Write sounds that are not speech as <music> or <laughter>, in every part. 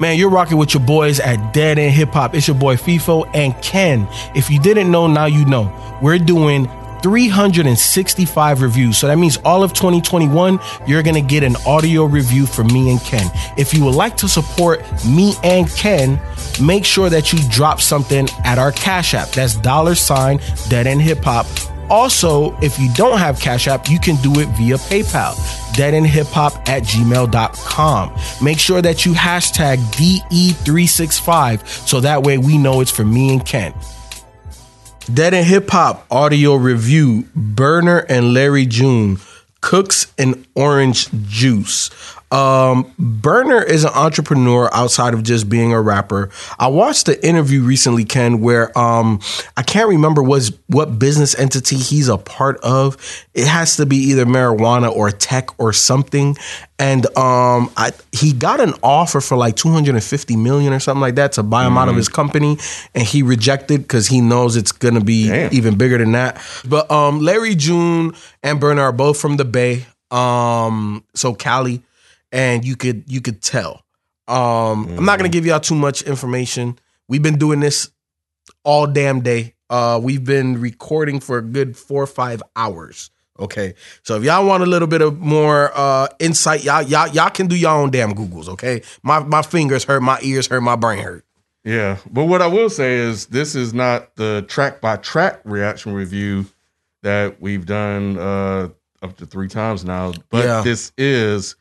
Man, you're rocking with your boys at Dead End Hip Hop. It's your boy FIFO and Ken. If you didn't know, now you know. We're doing 365 reviews. So that means all of 2021, you're going to get an audio review from me and Ken. If you would like to support me and Ken, make sure that you drop something at our Cash App. That's dollar sign Dead End Hip Hop. Also, if you don't have Cash App, you can do it via PayPal, deadendhiphop at gmail.com. Make sure that you hashtag DE365 so that way we know it's for me and Ken. Dead End Hip Hop audio review Berner and Larry June cooks an orange juice. Um, Berner is an entrepreneur outside of just being a rapper. I watched the interview recently, Ken, where um, I can't remember was what business entity he's a part of. It has to be either marijuana or tech or something. And um, I, he got an offer for like 250 million or something like that to buy him out of his company, and he rejected because he knows it's gonna be Damn. even bigger than that. But um, Larry June and Berner are both from the Bay, um, so Cali, and you could you could tell. Um, I'm not gonna give y'all too much information. We've been doing this all damn day. Uh, we've been recording for a good four or five hours. Okay, so if y'all want a little bit of more uh, insight, y'all y'all y'all can do your own damn googles. Okay, my my fingers hurt, my ears hurt, my brain hurt. Yeah, but what I will say is this is not the track by track reaction review that we've done uh, up to three times now, but Yeah. this is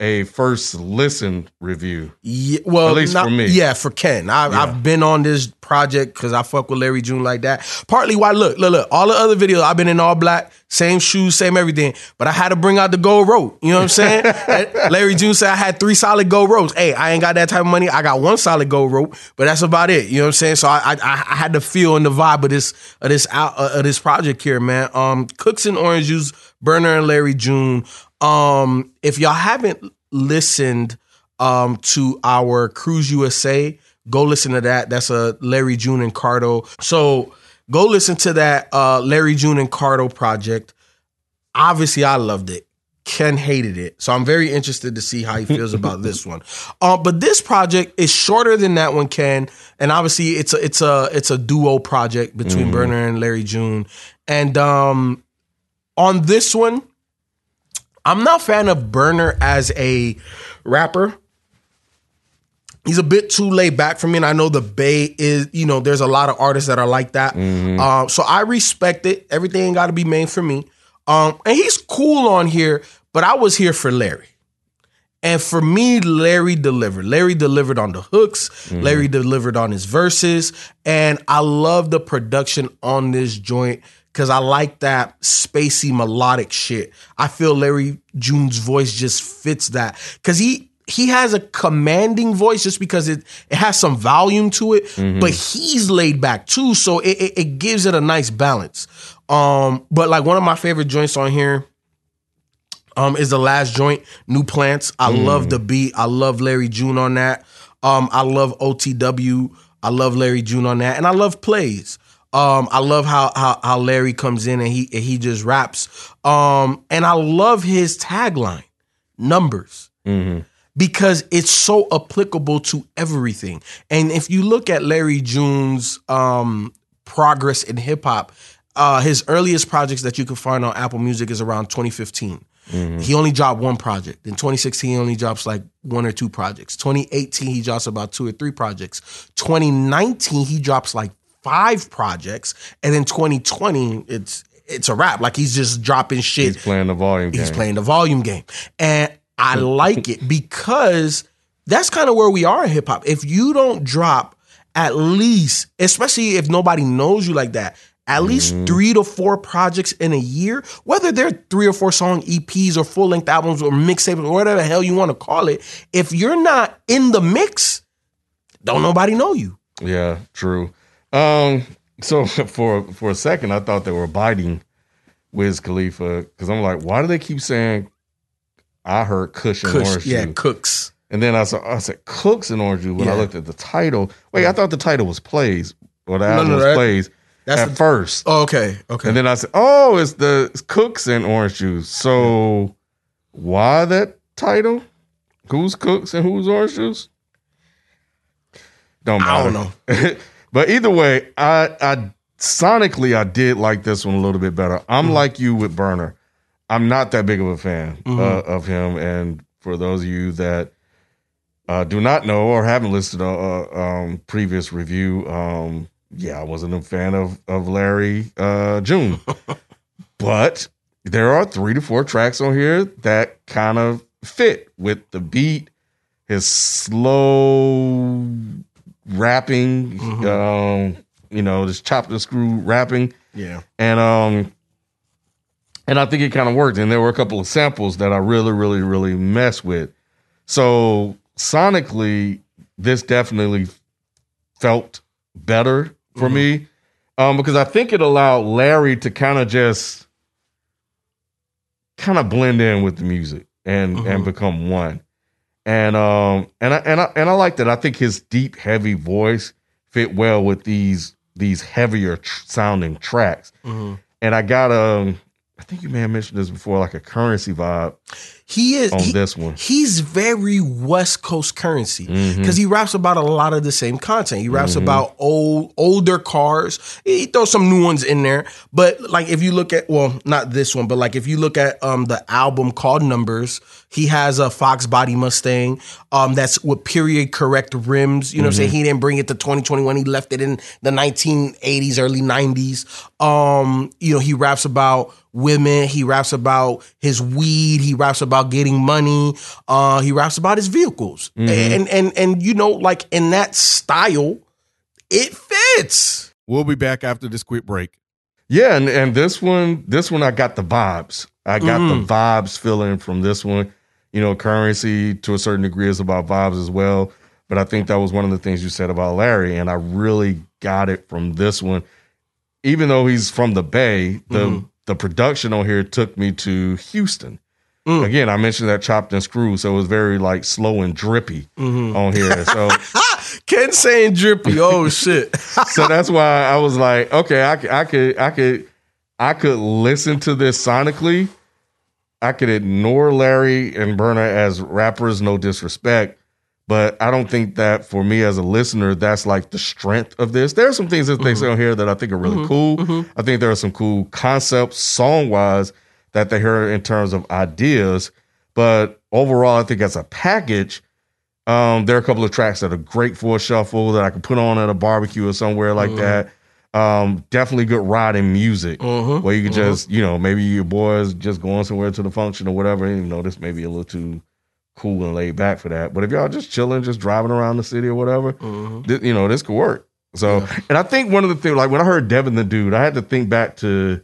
a first listen review. Yeah, well, At least not- for me. Yeah, for Ken. I, Yeah. I've been on this project because I fuck with Larry June like that. Partly why, look, look, look, all the other videos, I've been in all black, same shoes, same everything, but I had to bring out the gold rope. You know what I'm saying? <laughs> Larry June said I had three solid gold ropes. Hey, I ain't got that type of money. I got one solid gold rope, but that's about it. You know what I'm saying? So I, I, I had to feel in the vibe of this, of this out, uh, of this project here, man. Um, Cooks and Orange Juice, Berner and Larry June. Um, if y'all haven't listened um, to our Cruise USA. Go listen to that. That's a Larry June and Cardo. So go listen to that uh, Larry June and Cardo project. Obviously, I loved it. Ken hated it. So I'm very interested to see how he feels <laughs> about this one. Uh, but this project is shorter than that one, Ken. And obviously it's a it's a it's a duo project between Berner and Larry June. And um on this one, I'm not a fan of Berner as a rapper. He's a bit too laid back for me, and I know the Bay is, you know, there's a lot of artists that are like that. Um, so I respect it. Everything got to be made for me. Um, and he's cool on here, but I was here for Larry. And for me, Larry delivered. Larry delivered on the hooks. Larry delivered on his verses. And I love the production on this joint because I like that spacey melodic shit. I feel Larry June's voice just fits that. Cause he he has a commanding voice just because it, it has some volume to it, but he's laid back too. So it, it, it gives it a nice balance. Um, but like one of my favorite joints on here, um, is the last joint, New Plants. I love the beat. I love Larry June on that. Um, I love OTW. I love Larry June on that, and I love plays. Um, I love how, how how Larry comes in and he and he just raps. Um, and I love his tagline, numbers because it's so applicable to everything. And if you look at Larry June's um, progress in hip hop, uh, his earliest projects that you can find on Apple Music is around 2015. He only dropped one project. In 2016, he only drops like one or two projects. 2018, he drops about two or three projects. 2019, he drops like five projects, and in 2020, it's it's a wrap. Like he's just dropping shit He's playing the volume game. He's playing the volume game. And I <laughs> like it because that's kind of where we are in hip hop. If you don't drop at least, especially if nobody knows you like that, at least Mm-hmm. three to four projects in a year, whether they're three or four song EPs or full length albums or mixtapes or whatever the hell you want to call it, if you're not in the mix, don't nobody know you. Yeah, true. Um, so <laughs> for for a second, I thought they were biting Wiz Khalifa because I'm like, why do they keep saying? I heard Kush and Kush, Orange yeah, Juice. cooks. and then I saw I said Cooks and Orange Juice when I Yeah. looked at the title. Wait, I thought the title was Plays or the No, album no, was that- Plays that's at the- first, Oh, okay, okay. and then I said, oh, it's the it's Cooks and Orange Juice. So why that title? Who's Cooks and who's Orange Juice? Don't I don't know. <laughs> but either way, I, I sonically I did like this one a little bit better. I'm Mm-hmm. like you with Berner. I'm not that big of a fan Mm-hmm. uh, of him. And for those of you that uh, do not know or haven't listened to uh, um, previous review, um, yeah, I wasn't a fan of of Larry uh, June, <laughs> but there are three to four tracks on here that kind of fit with the beat, his slow rapping, Mm-hmm. um, you know, this chop and screw rapping Yeah. and um and I think it kind of worked. And there were a couple of samples that I really, really, really mess with. So sonically, this definitely felt better for me. Um, because I think it allowed Larry to kind of just kind of blend in with the music and and become one. And um and I and I and I like that. I think his deep, heavy voice fit well with these these heavier tr- sounding tracks. Mm-hmm. And I got um I think you may have mentioned this before, like a Curren$y vibe He is on he- this one. He's very West Coast Curren$y Mm-hmm. because he raps about a lot of the same content. He raps about old older cars. He throws some new ones in there, but like if you look at well, not this one, but like if you look at um the album called Numbers, he has a Fox Body Mustang um that's with period correct rims. You know, what I'm saying he didn't bring it to 2021. He left it in the 1980s, early 90s. Um, you know, he raps about women. He raps about his weed. He raps about getting money. Uh, he raps about his vehicles. Mm-hmm. And and and you know, like in that style, it fits. We'll be back after this quick break. Yeah, and, and this one, this one I got the vibes. I got the mm. vibes feeling from this one. You know, Curren$y to a certain degree is about vibes as well. But I think that was one of the things you said about Larry, and I really got it from this one. Even though he's from the Bay, the mm-hmm. The production on here took me to Houston. Mm. Again, I mentioned that chopped and screwed, so it was very like slow and drippy mm-hmm. on here. So <laughs> Ken saying drippy. Oh <laughs> shit. so that's why I was like, okay, I could, I could, I could, I could listen to this sonically. I could ignore Larry and Berner as rappers, no disrespect, but I don't think that for me as a listener, that's like the strength of this. There are some things that they mm-hmm. say on here that I think are really mm-hmm. cool. Mm-hmm. I think there are some cool concepts, song wise, that they heard in terms of ideas. But overall, I think as a package, um, there are a couple of tracks that are great for a shuffle that I could put on at a barbecue or somewhere like that. Um, definitely good riding music where you could just, you know, maybe your boys just going somewhere to the function or whatever. You know, this may be a little too cool and laid back for that. But if y'all just chilling, just driving around the city or whatever, mm-hmm. thi- you know, this could work. So, and I think one of the things, like when I heard Devin the Dude, I had to think back to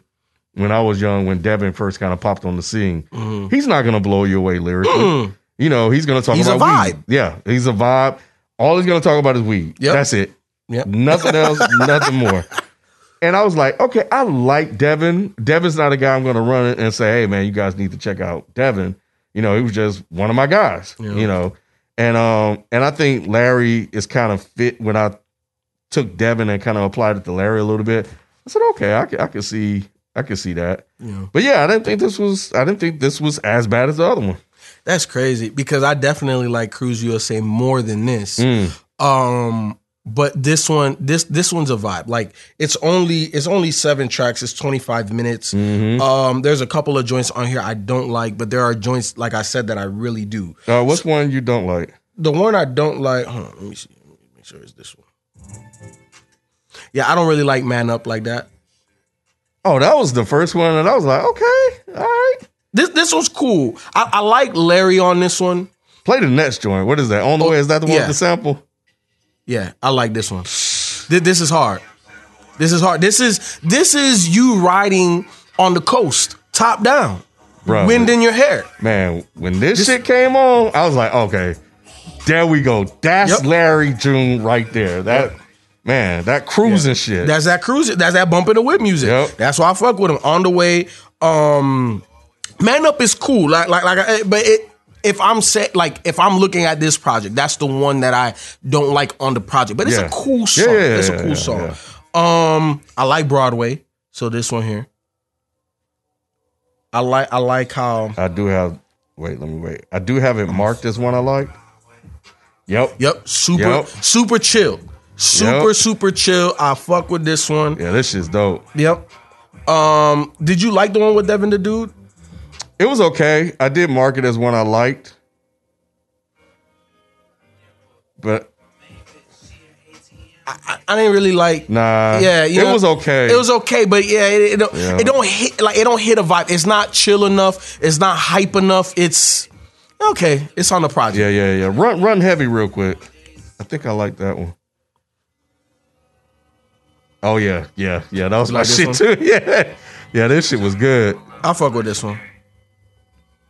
when I was young, when Devin first kind of popped on the scene. Mm-hmm. He's not going to blow you away lyrically. You know, he's going to talk He's a about vibe. weed. Yeah, he's a vibe. All he's going to talk about is weed. Yep. That's it. Yep. Nothing else, <laughs> nothing more. And I was like, okay, I like Devin. Devin's not a guy I'm going to run and say, hey, man, you guys need to check out Devin. You know, he was just one of my guys. You know, and um, and I think Larry is kind of fit when I took Devin and kind of applied it to Larry a little bit. I said, okay, I can, I can see, I can see that. Yeah. But yeah, I didn't think this was, I didn't think this was as bad as the other one. That's crazy because I definitely like Cruise USA more than this. Um, but this one, this this one's a vibe. Like it's only it's only seven tracks. It's twenty five minutes. Um, there's a couple of joints on here I don't like, but there are joints like I said that I really do. Uh, what's one you don't like? The one I don't like. Hold on, let me see. Let me make sure it's this one. Yeah, I don't really like Man Up like that. Oh, that was the first one, and I was like, okay, all right. This this was cool. I, I like Larry on this one. Play the next joint. What is that? On the way? Is that the one yeah. with the sample? Yeah, I like this one. Th- This is hard. This is hard. This is this is you riding on the coast, top down, Bro, wind in your hair. man, when this, shit came on, I was like, okay, there we go. That's Yep. Larry June right there. That man, that cruising shit. That's that cruise. That's that bump in the whip music. Yep. That's why I fuck with him. On the way, um, man up is cool. Like like like, but it. If I'm set, like if I'm looking at this project, that's the one that I don't like on the project. But it's Yeah. a cool song. Yeah, yeah, it's a cool song. Um, I like Broadway. So this one here. I like I like how I do have. Wait, let me wait. I do have it marked as one I like. Yep. Yep, super Yep. super chill. Super, Yep. super chill. I fuck with this one. Yeah, this shit's dope. Yep. Um, did you like the one with Devin the Dude? It was okay. I did mark it as one I liked. But I I, didn't really like. nah. Yeah, it know, was okay. It was okay, but yeah, it, it, don't, Yeah. it don't hit like it don't hit a vibe. It's not chill enough. It's not hype enough. It's okay. It's on the project. Yeah, yeah, yeah. Run run heavy real quick. I think I like that one. Oh yeah, yeah, yeah. That was You my like shit one? too. <laughs> Yeah. Yeah, this shit was good. I fuck with this one.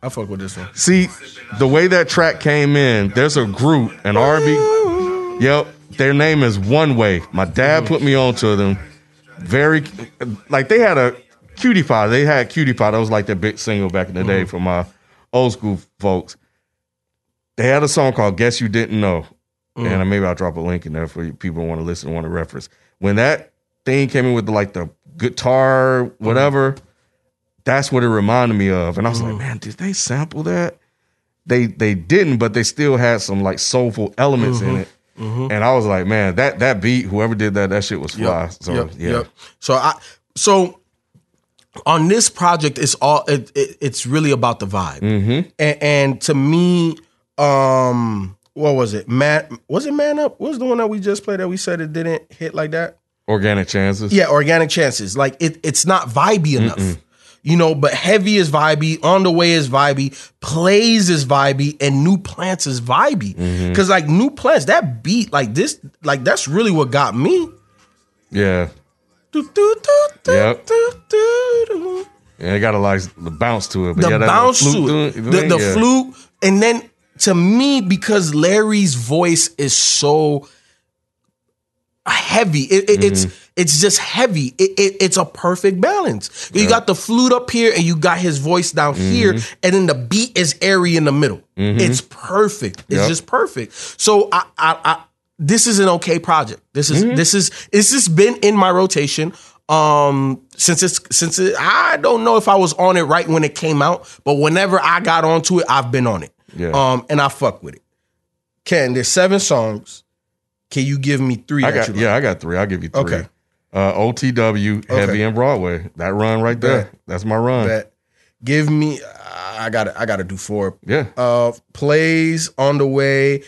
I fuck with this one. See, the way that track came in, there's a group, an R&B. Yep, their name is One Way. My dad put me on to them. Very, like they had a Cutie Pie. They had Cutie Pie. That was like their big single back in the day mm-hmm. for my old school folks. They had a song called "Guess You Didn't Know," mm. and maybe I'll drop a link in there for you people who want to listen, want to reference. When that thing came in with the, like the guitar, whatever that's what it reminded me of. And I was like, man, did they sample that? They they didn't, but they still had some like soulful elements in it. And I was like, man, that that beat, whoever did that, that shit was fly. So Yep, yeah. yep. So I so on this project, it's all it, it, it's really about the vibe, Mm-hmm. and, and to me, um, what was it? Man, was it Man Up? What was the one that we just played that we said it didn't hit like that? Organic chances. Yeah, organic chances. Like it, it's not vibey enough. You know, but heavy is vibey, on the way is vibey, plays is vibey, and new plants is vibey. Mm-hmm. Cause like new plants, that beat, like this, like that's really what got me. Yeah. Do, do, do, do, Yep. do, do, do. Yeah, it got a like the bounce to it. But The yeah, bounce to it, the, the yeah. flute, and then to me, because Larry's voice is so heavy, it, it- Mm-hmm. it's just heavy. It, it, it's a perfect balance. You got the flute up here, and you got his voice down here, Mm-hmm. and then the beat is airy in the middle. It's perfect. It's Yep. just perfect. So I, I, I this is an okay project. This is Mm-hmm. this is this has been in my rotation um since it's since it, I don't know if I was on it right when it came out, but whenever I got onto it, I've been on it. Yeah. Um and I fuck with it. Ken, there's seven songs. Can you give me three? I got like? yeah, I got three. I'll give you three. Okay. Uh, OTW, Heavy and Broadway. That run right there. Bet. That's my run. Bet. Give me. I got. to I got to do four. Yeah. Uh, plays on the way.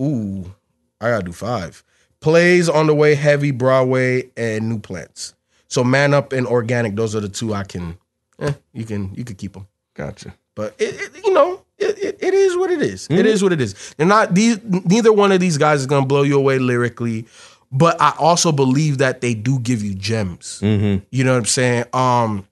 Ooh, I gotta do five. Plays on the way. Heavy Broadway and new plants. So man up and organic. Those are the two I can. Eh, you can. You could keep them. Gotcha. But it, it- you know, it, it, it is what it is. Mm-hmm. It is what it is. They're not these. Neither one of these guys is gonna blow you away lyrically, but I also believe that they do give you gems. Mm-hmm. You know what I'm saying? Um,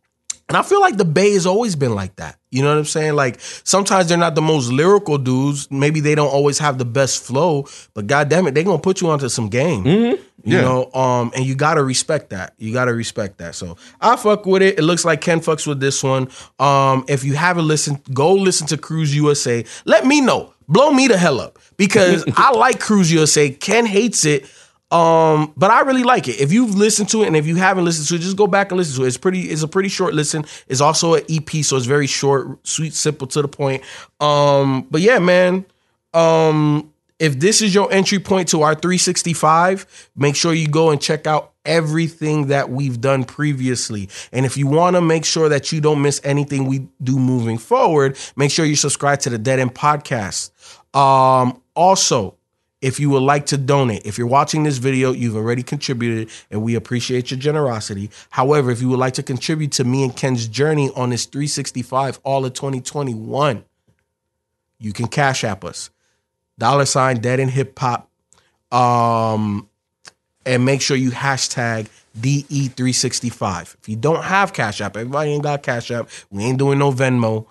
and I feel like the Bay has always been like that. You know what I'm saying? Like sometimes they're not the most lyrical dudes. Maybe they don't always have the best flow, but god damn it, they're gonna put you onto some game. You Yeah. know, um, and you gotta respect that. You gotta respect that. So I fuck with it. It looks like Ken fucks with this one. Um, if you haven't listened, go listen to Cruise USA. Let me know. Blow me the hell up because <laughs> I like Cruise USA. Ken hates it. Um, but I really like it. If you've listened to it and if you haven't listened to it, just go back and listen to it. It's pretty, it's a pretty short listen. It's also an EP, so it's very short, sweet, simple, to the point. Um, but yeah, man. Um, if this is your entry point to our 365, make sure you go and check out everything that we've done previously. And if you want to make sure that you don't miss anything we do moving forward, make sure you subscribe to the Dead End Podcast. Um, also, if you would like to donate, if you're watching this video, you've already contributed and we appreciate your generosity. However, if you would like to contribute to me and Ken's journey on this 365 all of 2021, you can cash app us. Dollar sign dead end hip hop. Um, and make sure you hashtag DE365. If you don't have Cash App, everybody ain't got Cash App. We ain't doing no Venmo.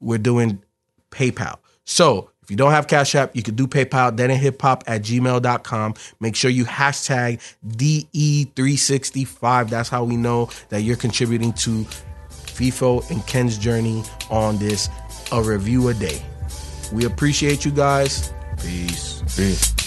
We're doing PayPal. So if you don't have Cash App, you can do PayPal, dead end hip hop at gmail.com. Make sure you hashtag DE365. That's how we know that you're contributing to FIFO and Ken's journey on this a review a day. We appreciate you guys. Peace. Peace.